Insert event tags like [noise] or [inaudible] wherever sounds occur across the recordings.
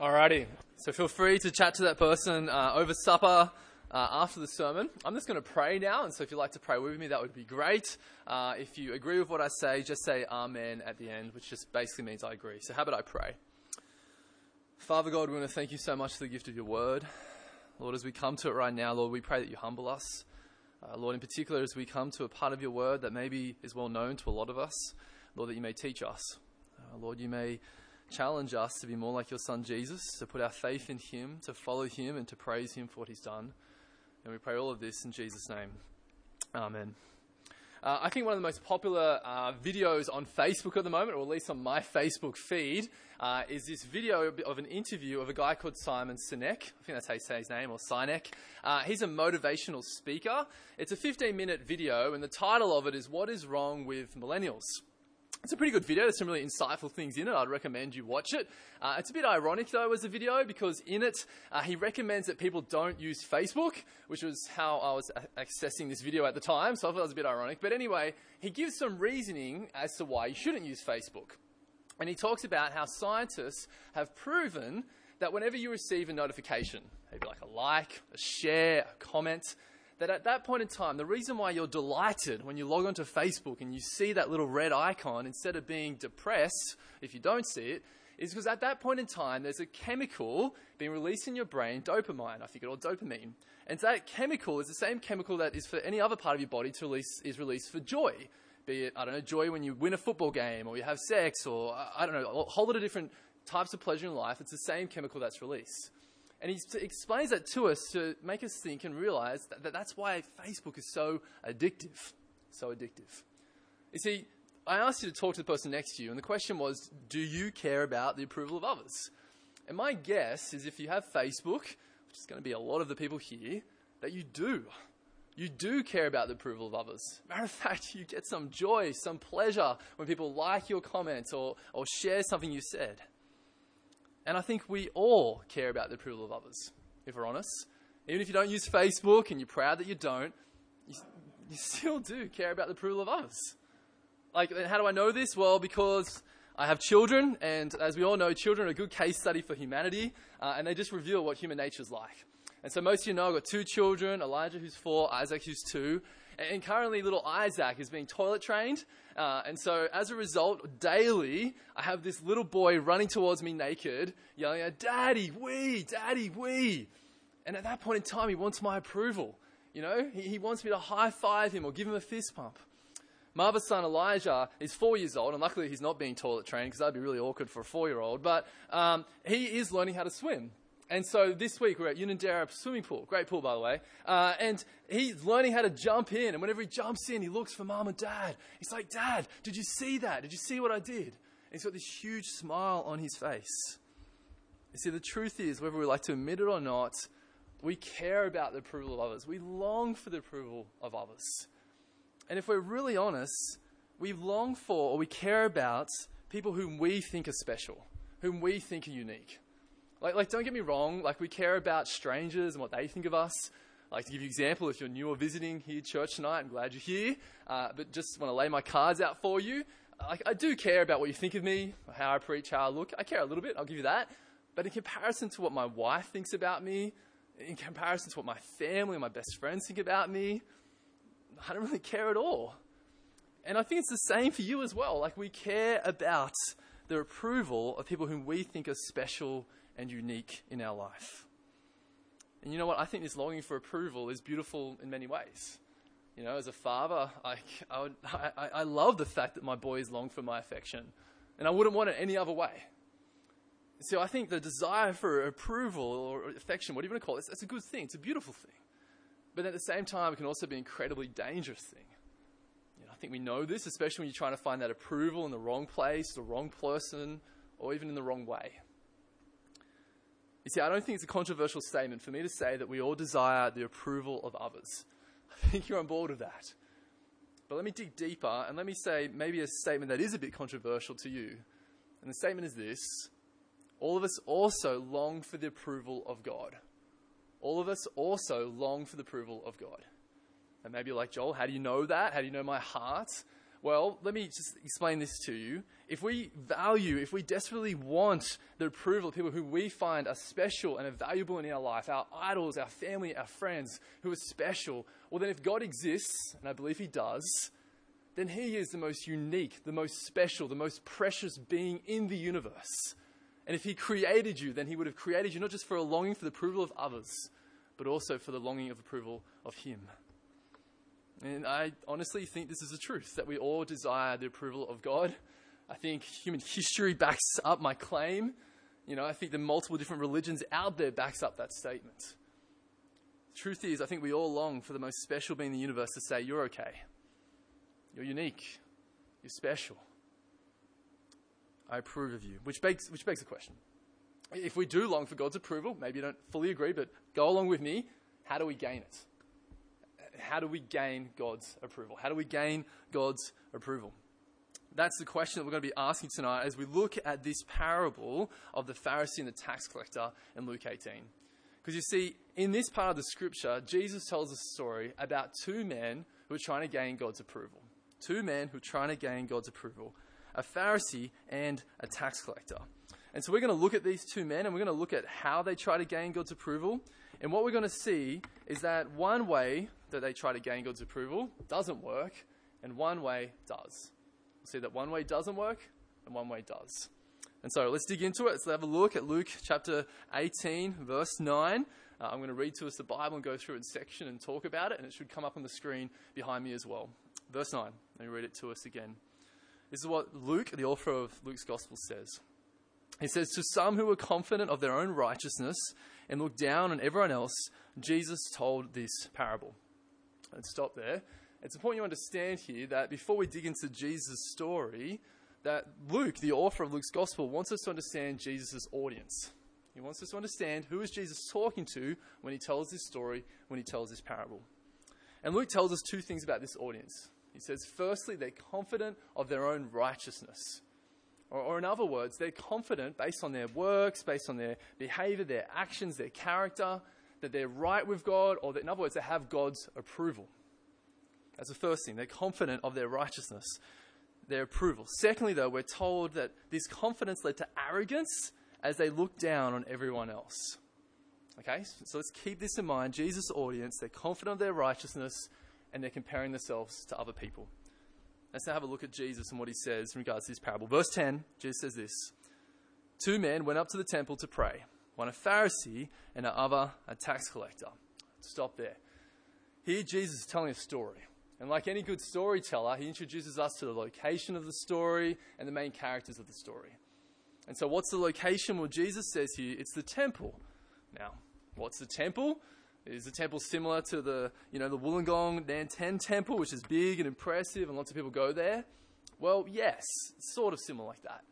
Alrighty. So feel free to chat to that person uh, over supper. Uh, after the sermon, I'm just going to pray now, and so if you'd like to pray with me, that would be great. Uh, if you agree with what I say, just say Amen at the end, which just basically means I agree. So, how about I pray? Father God, we want to thank you so much for the gift of your word. Lord, as we come to it right now, Lord, we pray that you humble us. Uh, Lord, in particular, as we come to a part of your word that maybe is well known to a lot of us, Lord, that you may teach us. Uh, Lord, you may challenge us to be more like your son Jesus, to put our faith in him, to follow him, and to praise him for what he's done. And we pray all of this in Jesus' name. Amen. Uh, I think one of the most popular uh, videos on Facebook at the moment, or at least on my Facebook feed, uh, is this video of an interview of a guy called Simon Sinek. I think that's how you say his name, or Sinek. Uh, he's a motivational speaker. It's a 15 minute video, and the title of it is What is Wrong with Millennials? It's a pretty good video. There's some really insightful things in it. I'd recommend you watch it. Uh, it's a bit ironic though as a video because in it uh, he recommends that people don't use Facebook, which was how I was accessing this video at the time. So I thought it was a bit ironic. But anyway, he gives some reasoning as to why you shouldn't use Facebook, and he talks about how scientists have proven that whenever you receive a notification, maybe like a like, a share, a comment, that at that point in time, the reason why you're delighted when you log onto Facebook and you see that little red icon instead of being depressed if you don't see it, is because at that point in time, there's a chemical being released in your brain, dopamine, I think it, or dopamine. And that chemical is the same chemical that is for any other part of your body to release, is released for joy. Be it, I don't know, joy when you win a football game or you have sex or, I don't know, a whole lot of different types of pleasure in life. It's the same chemical that's released. And he explains that to us to make us think and realize that, that that's why Facebook is so addictive. So addictive. You see, I asked you to talk to the person next to you, and the question was, do you care about the approval of others? And my guess is if you have Facebook, which is going to be a lot of the people here, that you do. You do care about the approval of others. Matter of fact, you get some joy, some pleasure when people like your comments or, or share something you said. And I think we all care about the approval of others, if we're honest. Even if you don't use Facebook and you're proud that you don't, you, you still do care about the approval of others. Like, how do I know this? Well, because I have children, and as we all know, children are a good case study for humanity, uh, and they just reveal what human nature is like. And so most of you know I've got two children, Elijah who's four, Isaac who's two. And currently, little Isaac is being toilet trained. Uh, and so, as a result, daily, I have this little boy running towards me naked, yelling out, Daddy, wee, Daddy, wee. And at that point in time, he wants my approval. You know, he, he wants me to high five him or give him a fist pump. Other son, Elijah, is four years old, and luckily he's not being toilet trained because that'd be really awkward for a four year old. But um, he is learning how to swim. And so this week we're at Unanderra swimming pool. Great pool, by the way. Uh, and he's learning how to jump in. And whenever he jumps in, he looks for mom and dad. He's like, Dad, did you see that? Did you see what I did? And he's got this huge smile on his face. You see, the truth is, whether we like to admit it or not, we care about the approval of others. We long for the approval of others. And if we're really honest, we long for or we care about people whom we think are special, whom we think are unique. Like, like, don't get me wrong, like, we care about strangers and what they think of us. Like, to give you an example, if you're new or visiting here church tonight, I'm glad you're here. Uh, but just want to lay my cards out for you. Like, I do care about what you think of me, how I preach, how I look. I care a little bit, I'll give you that. But in comparison to what my wife thinks about me, in comparison to what my family and my best friends think about me, I don't really care at all. And I think it's the same for you as well. Like, we care about the approval of people whom we think are special and unique in our life. And you know what? I think this longing for approval is beautiful in many ways. You know, as a father, I, I, would, I, I love the fact that my boys long for my affection, and I wouldn't want it any other way. So I think the desire for approval or affection, whatever you want to call it, that's a good thing. It's a beautiful thing. But at the same time, it can also be an incredibly dangerous thing. You know, I think we know this, especially when you're trying to find that approval in the wrong place, the wrong person, or even in the wrong way. You see, I don't think it's a controversial statement for me to say that we all desire the approval of others. [laughs] I think you're on board with that. But let me dig deeper and let me say maybe a statement that is a bit controversial to you. And the statement is this All of us also long for the approval of God. All of us also long for the approval of God. And maybe you're like, Joel, how do you know that? How do you know my heart? Well, let me just explain this to you. If we value, if we desperately want the approval of people who we find are special and are valuable in our life, our idols, our family, our friends who are special, well, then if God exists, and I believe He does, then He is the most unique, the most special, the most precious being in the universe. And if He created you, then He would have created you not just for a longing for the approval of others, but also for the longing of approval of Him. And I honestly think this is the truth that we all desire the approval of God. I think human history backs up my claim. You know, I think the multiple different religions out there backs up that statement. The truth is, I think we all long for the most special being in the universe to say, You're okay. You're unique. You're special. I approve of you. Which begs, which begs the question. If we do long for God's approval, maybe you don't fully agree, but go along with me. How do we gain it? How do we gain God's approval? How do we gain God's approval? That's the question that we're going to be asking tonight as we look at this parable of the Pharisee and the tax collector in Luke 18. Because you see, in this part of the scripture, Jesus tells a story about two men who are trying to gain God's approval. Two men who are trying to gain God's approval a Pharisee and a tax collector. And so we're going to look at these two men and we're going to look at how they try to gain God's approval. And what we're going to see is that one way that they try to gain God's approval doesn't work, and one way does. see that one way doesn't work, and one way does. And so let's dig into it. Let's have a look at Luke chapter 18, verse 9. Uh, I'm going to read to us the Bible and go through it in section and talk about it, and it should come up on the screen behind me as well. Verse 9. Let me read it to us again. This is what Luke, the author of Luke's Gospel, says. He says, To some who were confident of their own righteousness and looked down on everyone else, Jesus told this parable and stop there. It's important you understand here that before we dig into Jesus' story, that Luke, the author of Luke's gospel, wants us to understand Jesus' audience. He wants us to understand who is Jesus talking to when he tells this story, when he tells this parable. And Luke tells us two things about this audience. He says, firstly, they're confident of their own righteousness. Or, or, in other words, they're confident based on their works, based on their behavior, their actions, their character, that they're right with God, or that, in other words, they have God's approval. That's the first thing. They're confident of their righteousness, their approval. Secondly, though, we're told that this confidence led to arrogance as they looked down on everyone else. Okay, so let's keep this in mind. Jesus' audience, they're confident of their righteousness and they're comparing themselves to other people. Let's now have a look at Jesus and what he says in regards to this parable. Verse 10, Jesus says this Two men went up to the temple to pray one a Pharisee and the other a tax collector. Stop there. Here, Jesus is telling a story. And like any good storyteller, he introduces us to the location of the story and the main characters of the story. And so, what's the location? Well, Jesus says here it's the temple. Now, what's the temple? Is the temple similar to the, you know, the Wollongong Nan Tien temple, which is big and impressive and lots of people go there? Well, yes, sort of similar like that.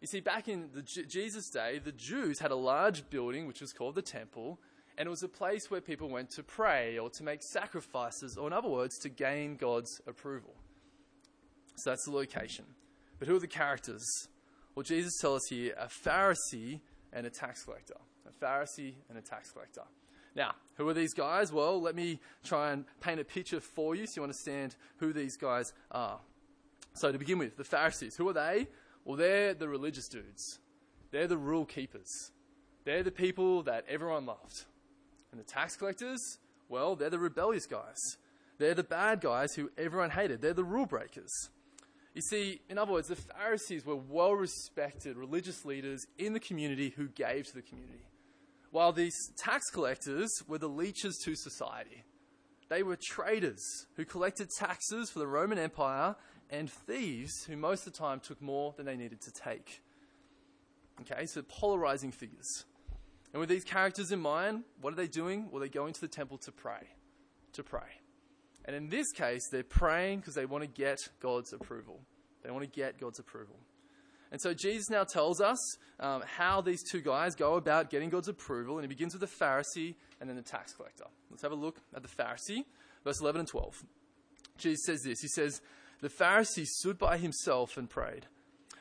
You see, back in the J- Jesus' day, the Jews had a large building which was called the temple, and it was a place where people went to pray or to make sacrifices, or in other words, to gain God's approval. So that's the location. But who are the characters? Well, Jesus tells us here a Pharisee and a tax collector. A Pharisee and a tax collector. Now, who are these guys? Well, let me try and paint a picture for you so you understand who these guys are. So, to begin with, the Pharisees. Who are they? Well, they're the religious dudes, they're the rule keepers, they're the people that everyone loved. And the tax collectors, well, they're the rebellious guys. They're the bad guys who everyone hated. They're the rule breakers. You see, in other words, the Pharisees were well respected religious leaders in the community who gave to the community, while these tax collectors were the leeches to society. They were traders who collected taxes for the Roman Empire and thieves who most of the time took more than they needed to take. Okay, so polarizing figures. And with these characters in mind, what are they doing? Well, they're going to the temple to pray. To pray. And in this case, they're praying because they want to get God's approval. They want to get God's approval. And so Jesus now tells us um, how these two guys go about getting God's approval. And he begins with the Pharisee and then the tax collector. Let's have a look at the Pharisee, verse 11 and 12. Jesus says this He says, the Pharisee stood by himself and prayed,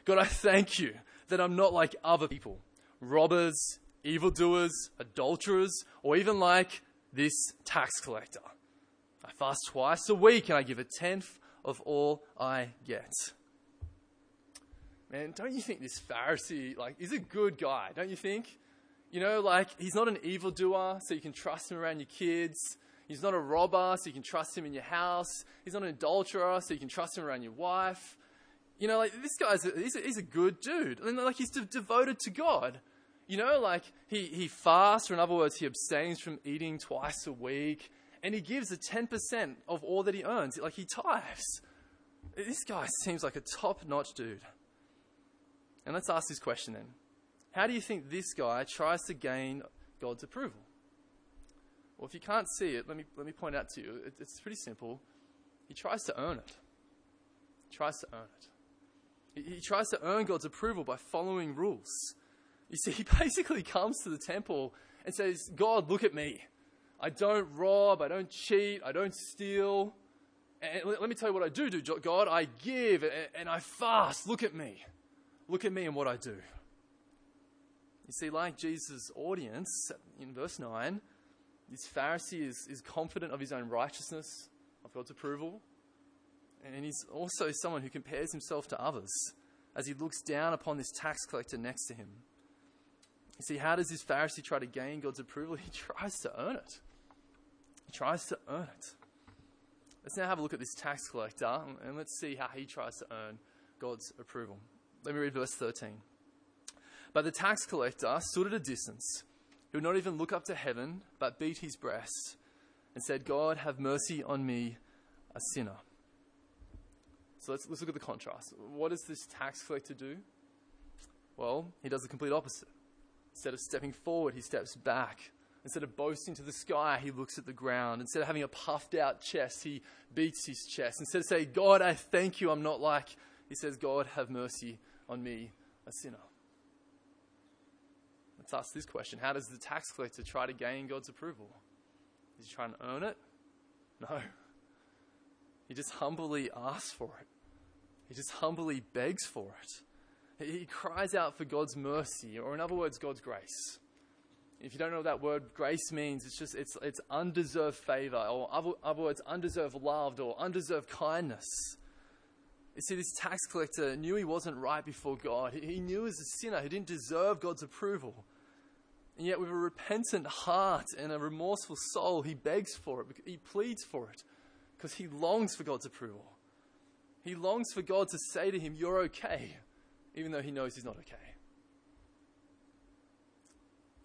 God, I thank you that I'm not like other people, robbers, evildoers, adulterers, or even like this tax collector. I fast twice a week and I give a tenth of all I get. Man, don't you think this Pharisee, like, is a good guy, don't you think? You know, like, he's not an evildoer, so you can trust him around your kids. He's not a robber, so you can trust him in your house. He's not an adulterer, so you can trust him around your wife. You know, like, this guy's a, he's, a, he's a good dude. And, like, he's de- devoted to God. You know, like, he, he fasts, or in other words, he abstains from eating twice a week, and he gives a 10% of all that he earns. Like, he tithes. This guy seems like a top notch dude. And let's ask this question then. How do you think this guy tries to gain God's approval? Well, if you can't see it, let me, let me point out to you. It, it's pretty simple. He tries to earn it. He tries to earn it. He, he tries to earn God's approval by following rules. You see, [laughs] he basically comes to the temple and says, God, look at me. I don't rob, I don't cheat, I don't steal. And let me tell you what I do do, God. I give and I fast. Look at me. Look at me and what I do. You see, like Jesus' audience in verse 9, this Pharisee is, is confident of his own righteousness, of God's approval, and he's also someone who compares himself to others as he looks down upon this tax collector next to him. You see, how does this Pharisee try to gain God's approval? [laughs] He tries to earn it. He tries to earn it. Let's now have a look at this tax collector and let's see how he tries to earn God's approval. Let me read verse 13. But the tax collector stood at a distance. He would not even look up to heaven, but beat his breast and said, God, have mercy on me, a sinner. So let's, let's look at the contrast. What does this tax collector do? Well, he does the complete opposite. Instead of stepping forward, he steps back. Instead of boasting to the sky, he looks at the ground. Instead of having a puffed out chest, he beats his chest. Instead of saying, God, I thank you, I'm not like, he says, God, have mercy on me, a sinner. Let's ask this question How does the tax collector try to gain God's approval? Is he trying to earn it? No. He just humbly asks for it, he just humbly begs for it. He cries out for God's mercy, or in other words, God's grace. If you don't know what that word grace means, it's just it's, it's undeserved favor, or other, other words, undeserved love, or undeserved kindness. You see, this tax collector knew he wasn't right before God. He, knew he was a sinner, he didn't deserve God's approval. And yet, with a repentant heart and a remorseful soul, he begs for it, he pleads for it, because he longs for God's approval. He longs for God to say to him, You're okay, even though he knows he's not okay.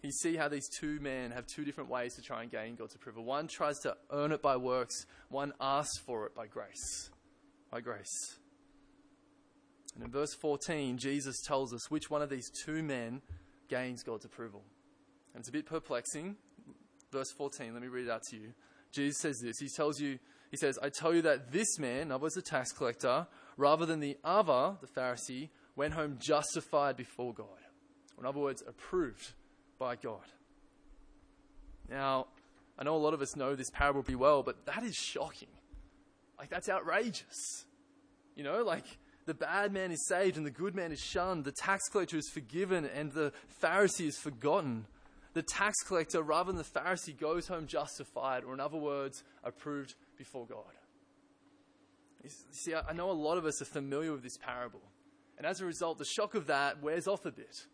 You see how these two men have two different ways to try and gain God's approval. One tries to earn it by works, one asks for it by grace. By grace. And in verse 14, Jesus tells us which one of these two men gains God's approval. And it's a bit perplexing. Verse 14, let me read it out to you. Jesus says this. He tells you, he says, I tell you that this man, I was a tax collector, rather than the other, the Pharisee, went home justified before God. In other words, approved by God. Now, I know a lot of us know this parable pretty well, but that is shocking. Like, that's outrageous. You know, like, the bad man is saved and the good man is shunned. The tax collector is forgiven and the Pharisee is forgotten. The tax collector, rather than the Pharisee, goes home justified, or in other words, approved before God. You see, I know a lot of us are familiar with this parable. And as a result, the shock of that wears off a bit.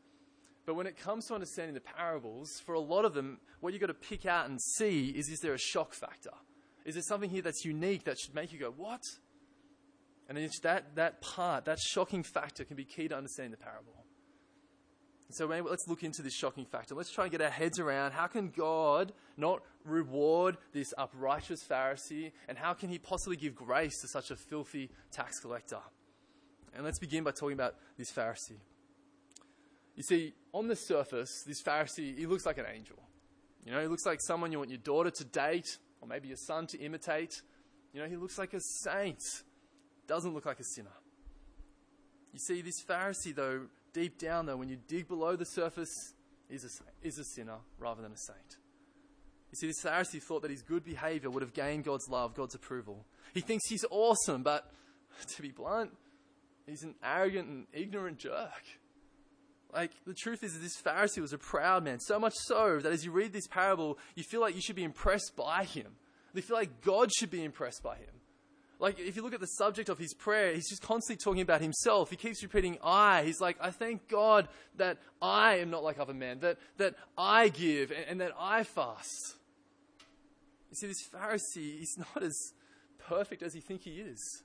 But when it comes to understanding the parables, for a lot of them, what you've got to pick out and see is is there a shock factor? Is there something here that's unique that should make you go, what? And it's that, that part, that shocking factor, can be key to understanding the parable. So let's look into this shocking factor. Let's try and get our heads around how can God not reward this uprighteous Pharisee, and how can he possibly give grace to such a filthy tax collector? And let's begin by talking about this Pharisee. You see, on the surface, this Pharisee, he looks like an angel. You know, he looks like someone you want your daughter to date, or maybe your son to imitate. You know, he looks like a saint, doesn't look like a sinner. You see, this Pharisee, though, deep down, though, when you dig below the surface, is a, is a sinner rather than a saint. You see, this Pharisee thought that his good behavior would have gained God's love, God's approval. He thinks he's awesome, but [laughs] to be blunt, he's an arrogant and ignorant jerk. Like, the truth is that this Pharisee was a proud man, so much so that as you read this parable, you feel like you should be impressed by him. You feel like God should be impressed by him. Like, if you look at the subject of his prayer, he's just constantly talking about himself. He keeps repeating, I. He's like, I thank God that I am not like other men, that, that I give and, and that I fast. You see, this Pharisee is not as perfect as he think he is.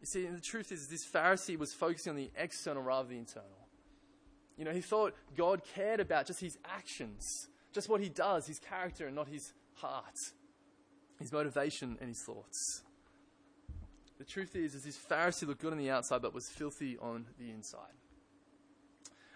You see, and the truth is, this Pharisee was focusing on the external rather than the internal. You know, he thought God cared about just his actions, just what he does, his character, and not his heart, his motivation, and his thoughts. The truth is, is this Pharisee looked good on the outside, but was filthy on the inside.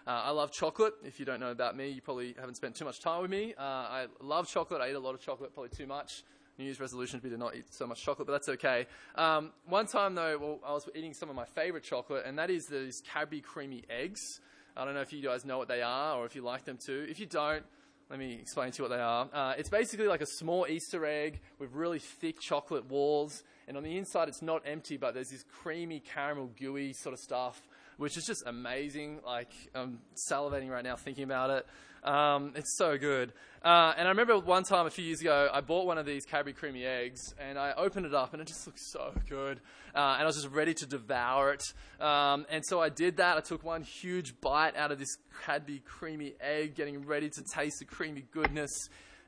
Uh, I love chocolate. If you don't know about me, you probably haven't spent too much time with me. Uh, I love chocolate. I eat a lot of chocolate, probably too much. New Year's resolution would be to not eat so much chocolate, but that's okay. Um, one time, though, well, I was eating some of my favorite chocolate, and that is these Cadbury creamy eggs. I don't know if you guys know what they are or if you like them too. If you don't, let me explain to you what they are. Uh, it's basically like a small Easter egg with really thick chocolate walls, and on the inside, it's not empty, but there's this creamy caramel gooey sort of stuff which is just amazing. Like, I'm salivating right now thinking about it. Um, it's so good. Uh, and I remember one time a few years ago, I bought one of these Cadbury creamy eggs, and I opened it up, and it just looked so good. Uh, and I was just ready to devour it. Um, and so I did that. I took one huge bite out of this Cadbury creamy egg, getting ready to taste the creamy goodness.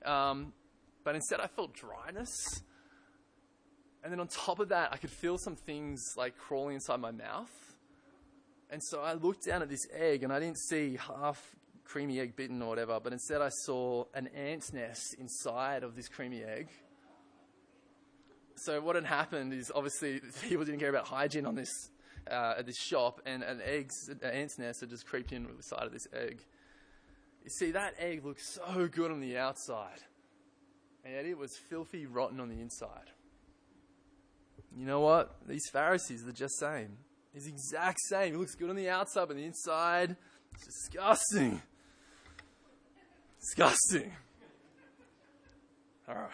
Um, but instead, I felt dryness. And then on top of that, I could feel some things like crawling inside my mouth. And so I looked down at this egg and I didn't see half creamy egg bitten or whatever, but instead I saw an ant's nest inside of this creamy egg. So what had happened is obviously [laughs] people didn't care about hygiene on this uh, at this shop, and an egg's an ant's nest had just creeped in with the side of this egg. You see, that egg looked so good on the outside, and yet it was filthy, rotten on the inside. You know what? These Pharisees, they're just the same is exact same. He looks good on the outside, but the inside, it's disgusting. Disgusting. All right.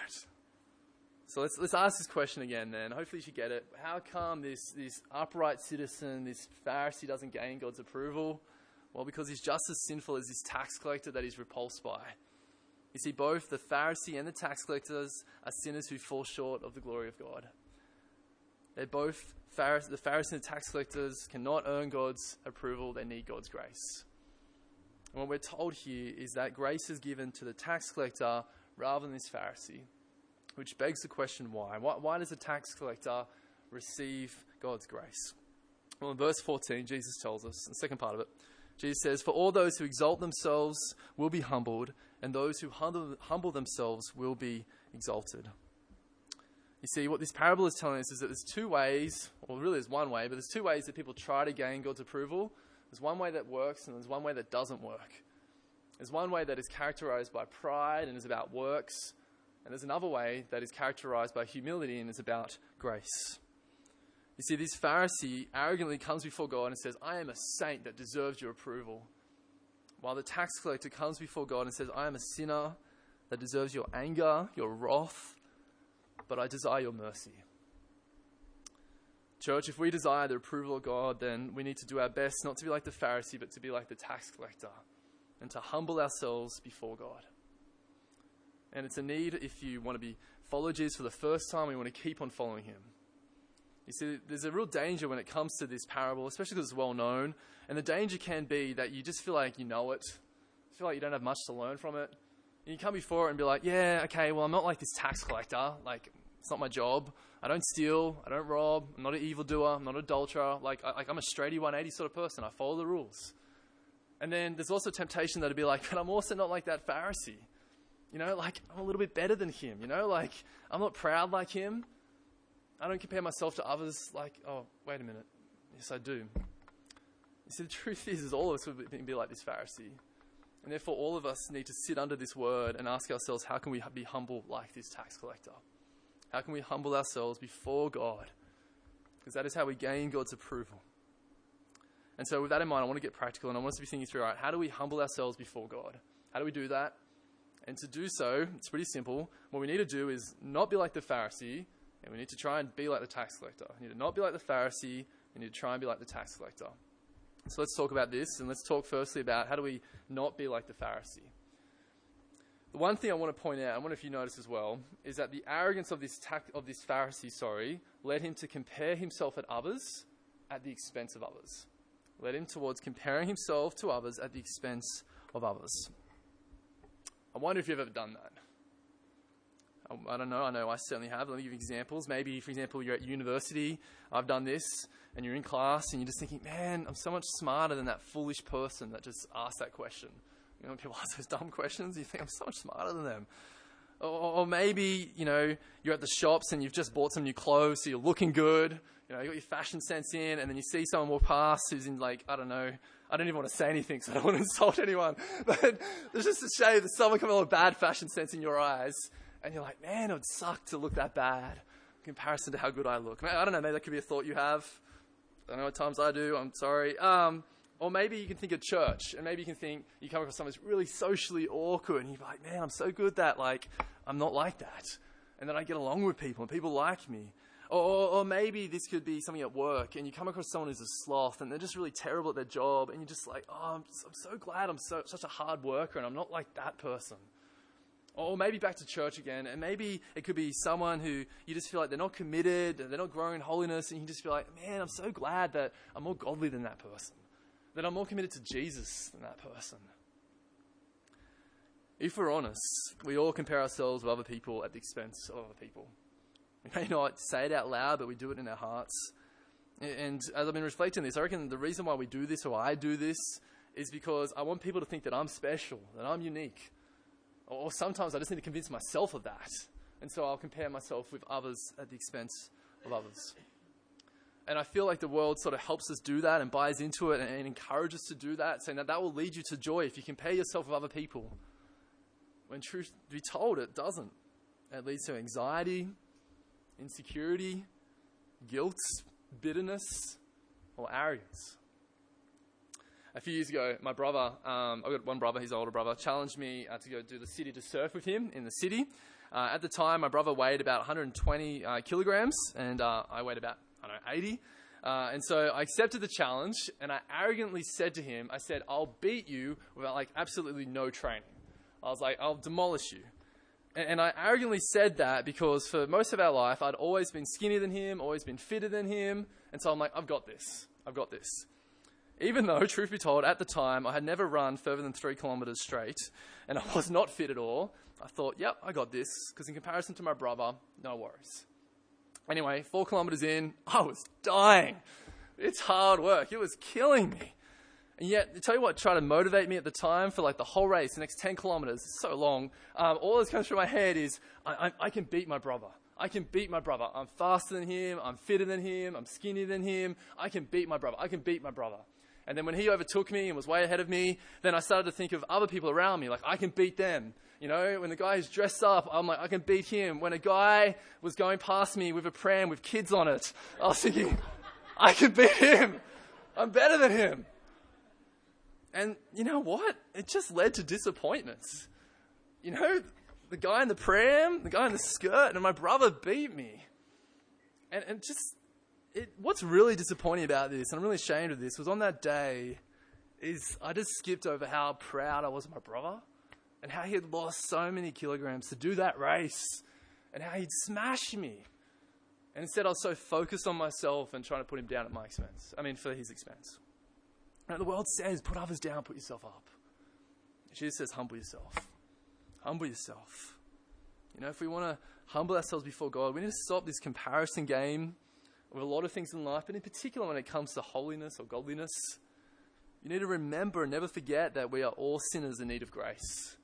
So let's, let's ask this question again then. Hopefully you should get it. How come this, this upright citizen, this Pharisee, doesn't gain God's approval? Well, because he's just as sinful as this tax collector that he's repulsed by. You see, both the Pharisee and the tax collectors are sinners who fall short of the glory of God. They're both Pharise- the Pharisees and the tax collectors cannot earn God's approval, they need God's grace. And what we're told here is that grace is given to the tax collector rather than this Pharisee, which begs the question why? Why, why does a tax collector receive God's grace? Well, in verse 14, Jesus tells us, the second part of it, Jesus says, For all those who exalt themselves will be humbled, and those who humble, humble themselves will be exalted. You see, what this parable is telling us is that there's two ways, or really there's one way, but there's two ways that people try to gain God's approval. There's one way that works, and there's one way that doesn't work. There's one way that is characterized by pride and is about works, and there's another way that is characterized by humility and is about grace. You see, this Pharisee arrogantly comes before God and says, I am a saint that deserves your approval. While the tax collector comes before God and says, I am a sinner that deserves your anger, your wrath, but I desire your mercy. Church, if we desire the approval of God, then we need to do our best not to be like the Pharisee, but to be like the tax collector and to humble ourselves before God. And it's a need if you want to be follow Jesus for the first time, we want to keep on following him. You see, there's a real danger when it comes to this parable, especially because it's well known. And the danger can be that you just feel like you know it, you feel like you don't have much to learn from it. You come before it and be like, yeah, okay, well, I'm not like this tax collector. Like, it's not my job. I don't steal. I don't rob. I'm not an evildoer. I'm not an adulterer. Like, I, like I'm a straighty 180 sort of person. I follow the rules. And then there's also temptation that to be like, but I'm also not like that Pharisee. You know, like, I'm a little bit better than him. You know, like, I'm not proud like him. I don't compare myself to others like, oh, wait a minute. Yes, I do. You see, the [laughs] truth is, is all of us would be like this Pharisee. And therefore, all of us need to sit under this word and ask ourselves, how can we be humble like this tax collector? How can we humble ourselves before God? Because that is how we gain God's approval. And so, with that in mind, I want to get practical and I want us to be thinking through all right, how do we humble ourselves before God? How do we do that? And to do so, it's pretty simple. What we need to do is not be like the Pharisee, and we need to try and be like the tax collector. We need to not be like the Pharisee, we need to try and be like the tax collector. So let's talk about this, and let's talk firstly about how do we not be like the Pharisee. The one thing I want to point out, I wonder if you notice as well, is that the arrogance of this, tac- of this Pharisee, sorry, led him to compare himself at others at the expense of others. Led him towards comparing himself to others at the expense of others. I wonder if you've ever done that. I, I don't know. I know I certainly have. Let me give examples. Maybe, for example, you're at university. I've done this, and you're in class, and you're just thinking, "Man, I'm so much smarter than that foolish person that just asked that question." You know, when people [laughs] ask those dumb questions, you think, "I'm so much smarter than them." Or, maybe, you know, you're at the shops and you've just bought some new clothes, so you're looking good. You know, you got your fashion sense in, and then you see someone walk past who's in, like, I don't know, I don't even want to say anything, so I don't want to [laughs] insult anyone. [laughs] But there's just a shame that someone can have a bad fashion sense in your eyes, and you're like, man, it would suck to look that bad in comparison to how good I look. I don't know, maybe that could be a thought you have. I know at times I do, I'm sorry. Um, or maybe you can think of church, and maybe you can think you come across someone who's really socially awkward, and you're like, man, I'm so good that like I'm not like that, and then I get along with people, and people like me. Or, or, maybe this could be something at work, and you come across someone who's a sloth, and they're just really terrible at their job, and you're just like, oh, I'm, I'm so glad I'm so, such a hard worker, and I'm not like that person. Or maybe back to church again, and maybe it could be someone who you just feel like they're not committed, they're not growing in holiness, and you just feel like, man, I'm so glad that I'm more godly than that person, that I'm more committed to Jesus than that person. If we're honest, we all compare ourselves with other people at the expense of other people. We may not say it out loud, but we do it in our hearts. And as I've been reflecting this, I reckon the reason why we do this, or I do this, is because I want people to think that I'm special, that I'm unique, or sometimes I just need to convince myself of that. And so I'll compare myself with others at the expense of others. And I feel like the world sort of helps us do that and buys into it and, encourages us to do that, saying that that will lead you to joy if you compare yourself with other people. When truth be told, it doesn't. It leads to anxiety, insecurity, guilt, bitterness, or arrogance a few years ago, my brother, um, I've got one brother, his older brother, challenged me uh, to go do the city to surf with him in the city. Uh, at the time, my brother weighed about 120 uh, kilograms, and uh, I weighed about, I don't know, 80. Uh, and so I accepted the challenge, and I arrogantly said to him, I said, I'll beat you without like absolutely no training. I was like, I'll demolish you. And, and I arrogantly said that because for most of our life, I'd always been skinnier than him, always been fitter than him. And so I'm like, I've got this. I've got this. Even though, [laughs] truth be told, at the time I had never run further than three kilometres straight and I was not fit at all, I thought, yep, I got this, because in comparison to my brother, no worries. Anyway, four kilometres in, I was dying. It's hard work. It was killing me. And yet, to tell you what try to motivate me at the time for like the whole race, the next 10 kilometers, it's so long, um, all that's going through my head is, I, I, I, can beat my brother. I can beat my brother. I'm faster than him. I'm fitter than him. I'm skinnier than him. I can beat my brother. I can beat my brother. And then when he overtook me and was way ahead of me, then I started to think of other people around me, like I can beat them. You know, when the guy is dressed up, I'm like, I can beat him. When a guy was going past me with a pram with kids on it, I was thinking, I can beat him. I'm better than him. And you know what? It just led to disappointments. You know, the guy in the pram, the guy in the skirt, and my brother beat me. And, and just it, what's really disappointing about this, and I'm really ashamed of this, was on that day, is I just skipped over how proud I was of my brother and how he had lost so many kilograms to do that race and how he'd smashed me. And instead, I was so focused on myself and trying to put him down at my expense. I mean, for his expense. And the world says, put others down, put yourself up. Jesus says, humble yourself. Humble yourself. You know, if we want to humble ourselves before God, we need to stop this comparison game with a lot of things in life, but in particular when it comes to holiness or godliness, you need to remember and never forget that we are all sinners in need of grace.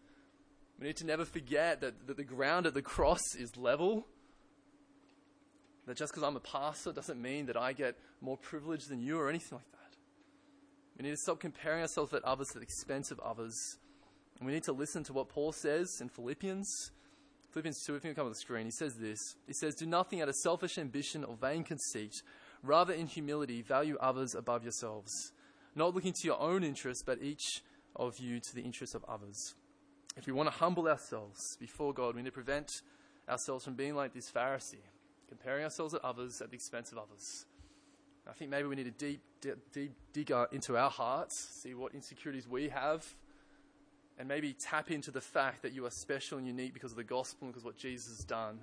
We need to never forget that, that the ground at the cross is level. That just because I'm a pastor doesn't mean that I get more privilege than you or anything like that. We need to stop comparing ourselves with others at the expense of others. And we need to listen to what Paul says in Philippians Philippians 2, if you come on the screen, he says this. He says, Do nothing out of selfish ambition or vain conceit. Rather, in humility, value others above yourselves, not looking to your own interests, but each of you to the interests of others. If we want to humble ourselves before God, we need to prevent ourselves from being like this Pharisee, comparing ourselves with others at the expense of others. I think maybe we need to deep, deep, deep dig uh, into our hearts, see what insecurities we have, and maybe tap into the fact that you are special and unique because of the gospel and because of what Jesus has done,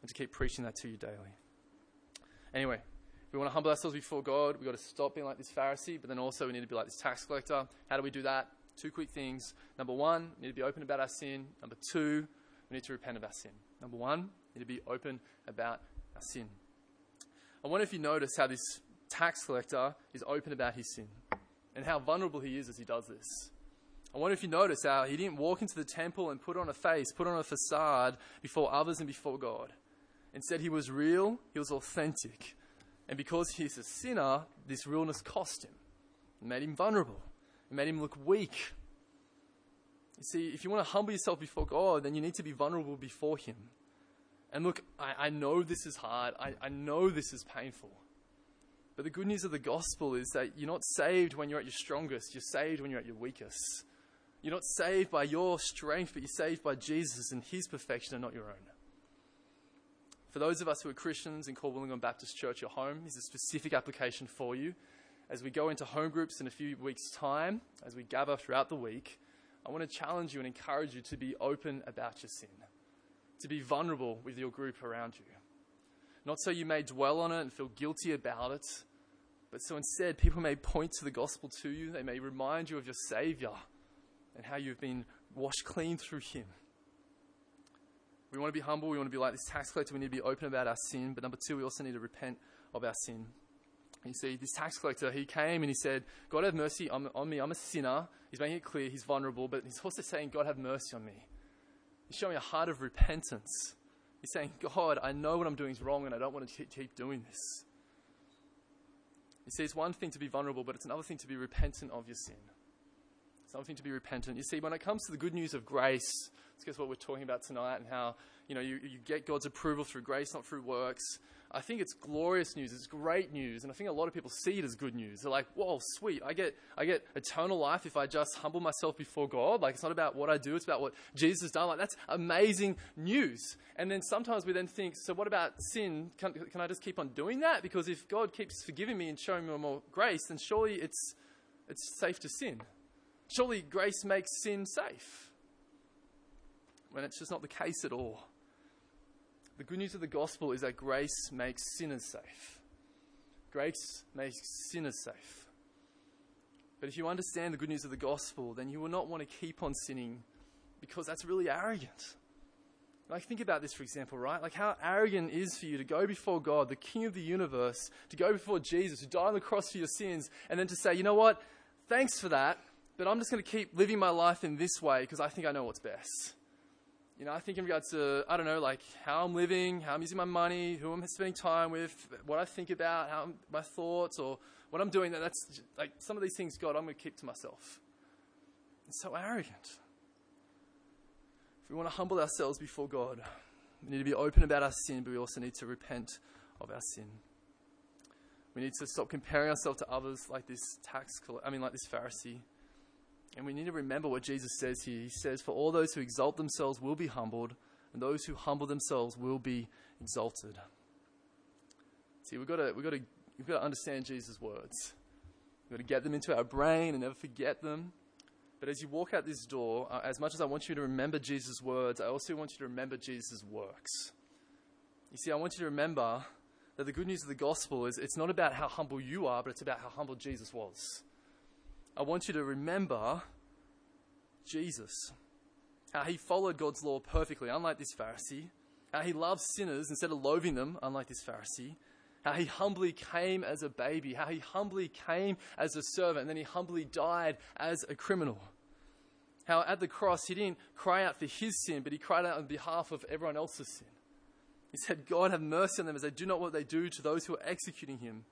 and to keep preaching that to you daily. Anyway, if we want to humble ourselves before God, we've got to stop being like this Pharisee, but then also we need to be like this tax collector. How do we do that? Two quick things. Number one, we need to be open about our sin. Number two, we need to repent of our sin. Number one, we need to be open about our sin. I wonder if you notice how this tax collector is open about his sin and how vulnerable he is as he does this. I wonder if you notice how he didn't walk into the temple and put on a face, put on a facade before others and before God. Instead, he was real, he was authentic. And because he's a sinner, this realness cost him. It made him vulnerable. It made him look weak. You see, if you want to humble yourself before God, then you need to be vulnerable before him. And look, I, I know this is hard. I, I know this is painful. But the good news of the gospel is that you're not saved when you're at your strongest, you're saved when you're at your weakest. You're not saved by your strength, but you're saved by Jesus and his perfection and not your own. For those of us who are Christians in Wollongong Baptist Church, your home is a specific application for you. As we go into home groups in a few weeks' time, as we gather throughout the week, I want to challenge you and encourage you to be open about your sin, to be vulnerable with your group around you. Not so you may dwell on it and feel guilty about it, but so instead people may point to the gospel to you, they may remind you of your Savior and how you've been washed clean through Him. We want to be humble. We want to be like this tax collector. We need to be open about our sin. But number two, we also need to repent of our sin. You see, this tax collector, he came and he said, God have mercy on, on me. I'm a sinner. He's making it clear he's vulnerable, but he's also saying, God have mercy on me. He's showing a heart of repentance. He's saying, God, I know what I'm doing is wrong and I don't want to keep doing this. You see, it's one thing to be vulnerable, but it's another thing to be repentant of your sin something to be repentant. You see, when it comes to the good news of grace, let's guess what we're talking about tonight and how, you know, you, you get God's approval through grace, not through works. I think it's glorious news. It's great news. And I think a lot of people see it as good news. They're like, whoa, sweet. I get, I get eternal life if I just humble myself before God. Like, it's not about what I do. It's about what Jesus has done. Like, that's amazing news. And then sometimes we then think, so what about sin? Can, can I just keep on doing that? Because if God keeps forgiving me and showing me more grace, then surely it's, it's safe to sin. Surely grace makes sin safe. When it's just not the case at all. The good news of the gospel is that grace makes sinners safe. Grace makes sinners safe. But if you understand the good news of the gospel, then you will not want to keep on sinning because that's really arrogant. Like, think about this, for example, right? Like, how arrogant is for you to go before God, the King of the universe, to go before Jesus, who died on the cross for your sins, and then to say, you know what? Thanks for that, but I'm just going to keep living my life in this way because I think I know what's best. You know, I think in regards to, I don't know, like how I'm living, how I'm using my money, who I'm spending time with, what I think about, how I'm, my thoughts, or what I'm doing, that that's like some of these things, God, I'm going to keep to myself. It's so arrogant. If we want to humble ourselves before God, we need to be open about our sin, but we also need to repent of our sin. We need to stop comparing ourselves to others like this tax, collector, I mean, like this Pharisee. And we need to remember what Jesus says here. He says, For all those who exalt themselves will be humbled, and those who humble themselves will be exalted. See, we've got to, we've got to, we've got to understand Jesus' words. We've got to get them into our brain and never forget them. But as you walk out this door, uh, as much as I want you to remember Jesus' words, I also want you to remember Jesus' works. You see, I want you to remember that the good news of the gospel is it's not about how humble you are, but it's about how humble Jesus was. I want you to remember Jesus. How he followed God's law perfectly, unlike this Pharisee. How he loved sinners instead of loathing them, unlike this Pharisee. How he humbly came as a baby. How he humbly came as a servant. And then he humbly died as a criminal. How at the cross he didn't cry out for his sin, but he cried out on behalf of everyone else's sin. He said, God, have mercy on them as they do not what they do to those who are executing him.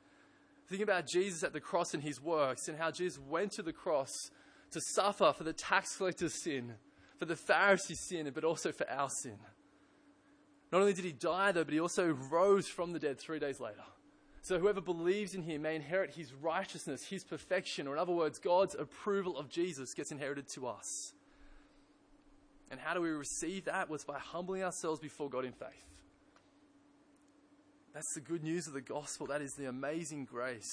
Think about Jesus at the cross and his works and how Jesus went to the cross to suffer for the tax collector's sin, for the Pharisee's sin, but also for our sin. Not only did he die, though, but he also rose from the dead three days later. So whoever believes in him may inherit his righteousness, his perfection, or in other words, God's approval of Jesus gets inherited to us. And how do we receive that? Was by humbling ourselves before God in faith. That's the good news of the gospel. That is the amazing grace.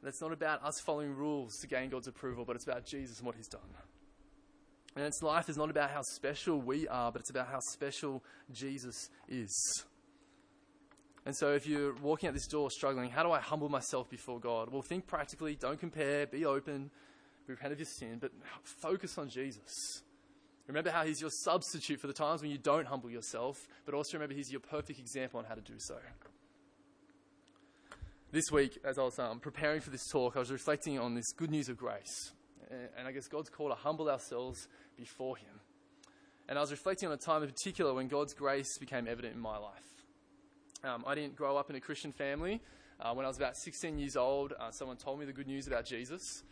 And it's not about us following rules to gain God's approval, but it's about Jesus and what he's done. And its life is not about how special we are, but it's about how special Jesus is. And so, if you're walking out this door struggling, how do I humble myself before God? Well, think practically, don't compare, be open, repent of your sin, but focus on Jesus. Remember how He's your substitute for the times when you don't humble yourself, but also remember He's your perfect example on how to do so. This week, as I was um, preparing for this talk, I was reflecting on this good news of grace. And I guess God's call to humble ourselves before Him. And I was reflecting on a time in particular when God's grace became evident in my life. Um, I didn't grow up in a Christian family. Uh, when I was about 16 years old, uh, someone told me the good news about Jesus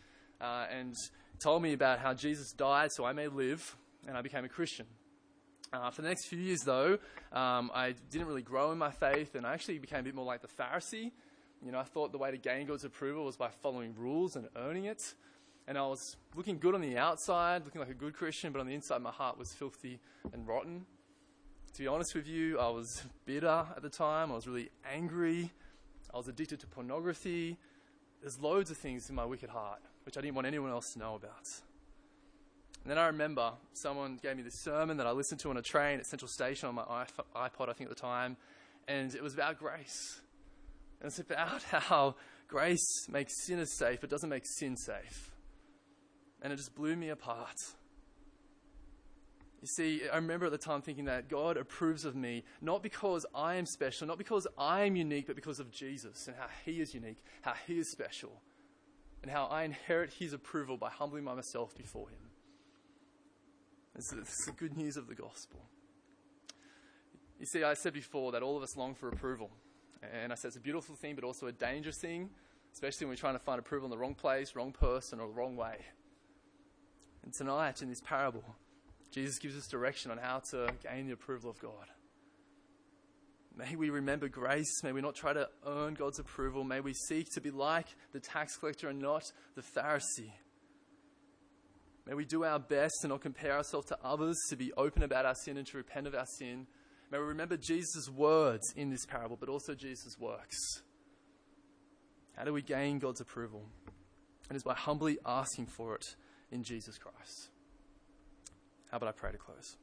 uh, and told me about how Jesus died so I may live, and I became a Christian. Uh, for the next few years, though, um, I didn't really grow in my faith, and I actually became a bit more like the Pharisee. You know, I thought the way to gain God's approval was by following rules and earning it. And I was looking good on the outside, looking like a good Christian, but on the inside, my heart was filthy and rotten. To be honest with you, I was [laughs] bitter at the time. I was really angry. I was addicted to pornography. There's loads of things in my wicked heart which I didn't want anyone else to know about. And then I remember someone gave me this sermon that I listened to on a train at Central Station on my iPod, I think at the time, and it was about grace. And it's about [laughs] how grace makes sinners safe, it doesn't make sin safe. And it just blew me apart. You see, I remember at the time thinking that God approves of me not because I am special, not because I am unique, but because of Jesus and how He is unique, how He is special, and how I inherit His approval by humbling myself before Him. This is the good news of the gospel. You see, I said before that all of us long for approval. And I said it's a beautiful thing, but also a dangerous thing, especially when we're trying to find approval in the wrong place, wrong person, or the wrong way. And tonight, in this parable, Jesus gives us direction on how to gain the approval of God. May we remember grace. May we not try to earn God's approval. May we seek to be like the tax collector and not the Pharisee. May we do our best to not compare ourselves to others, to be open about our sin and to repent of our sin. May we remember Jesus' words in this parable, but also Jesus' works. How do we gain God's approval? It is by humbly asking for it in Jesus Christ. How about I pray to close?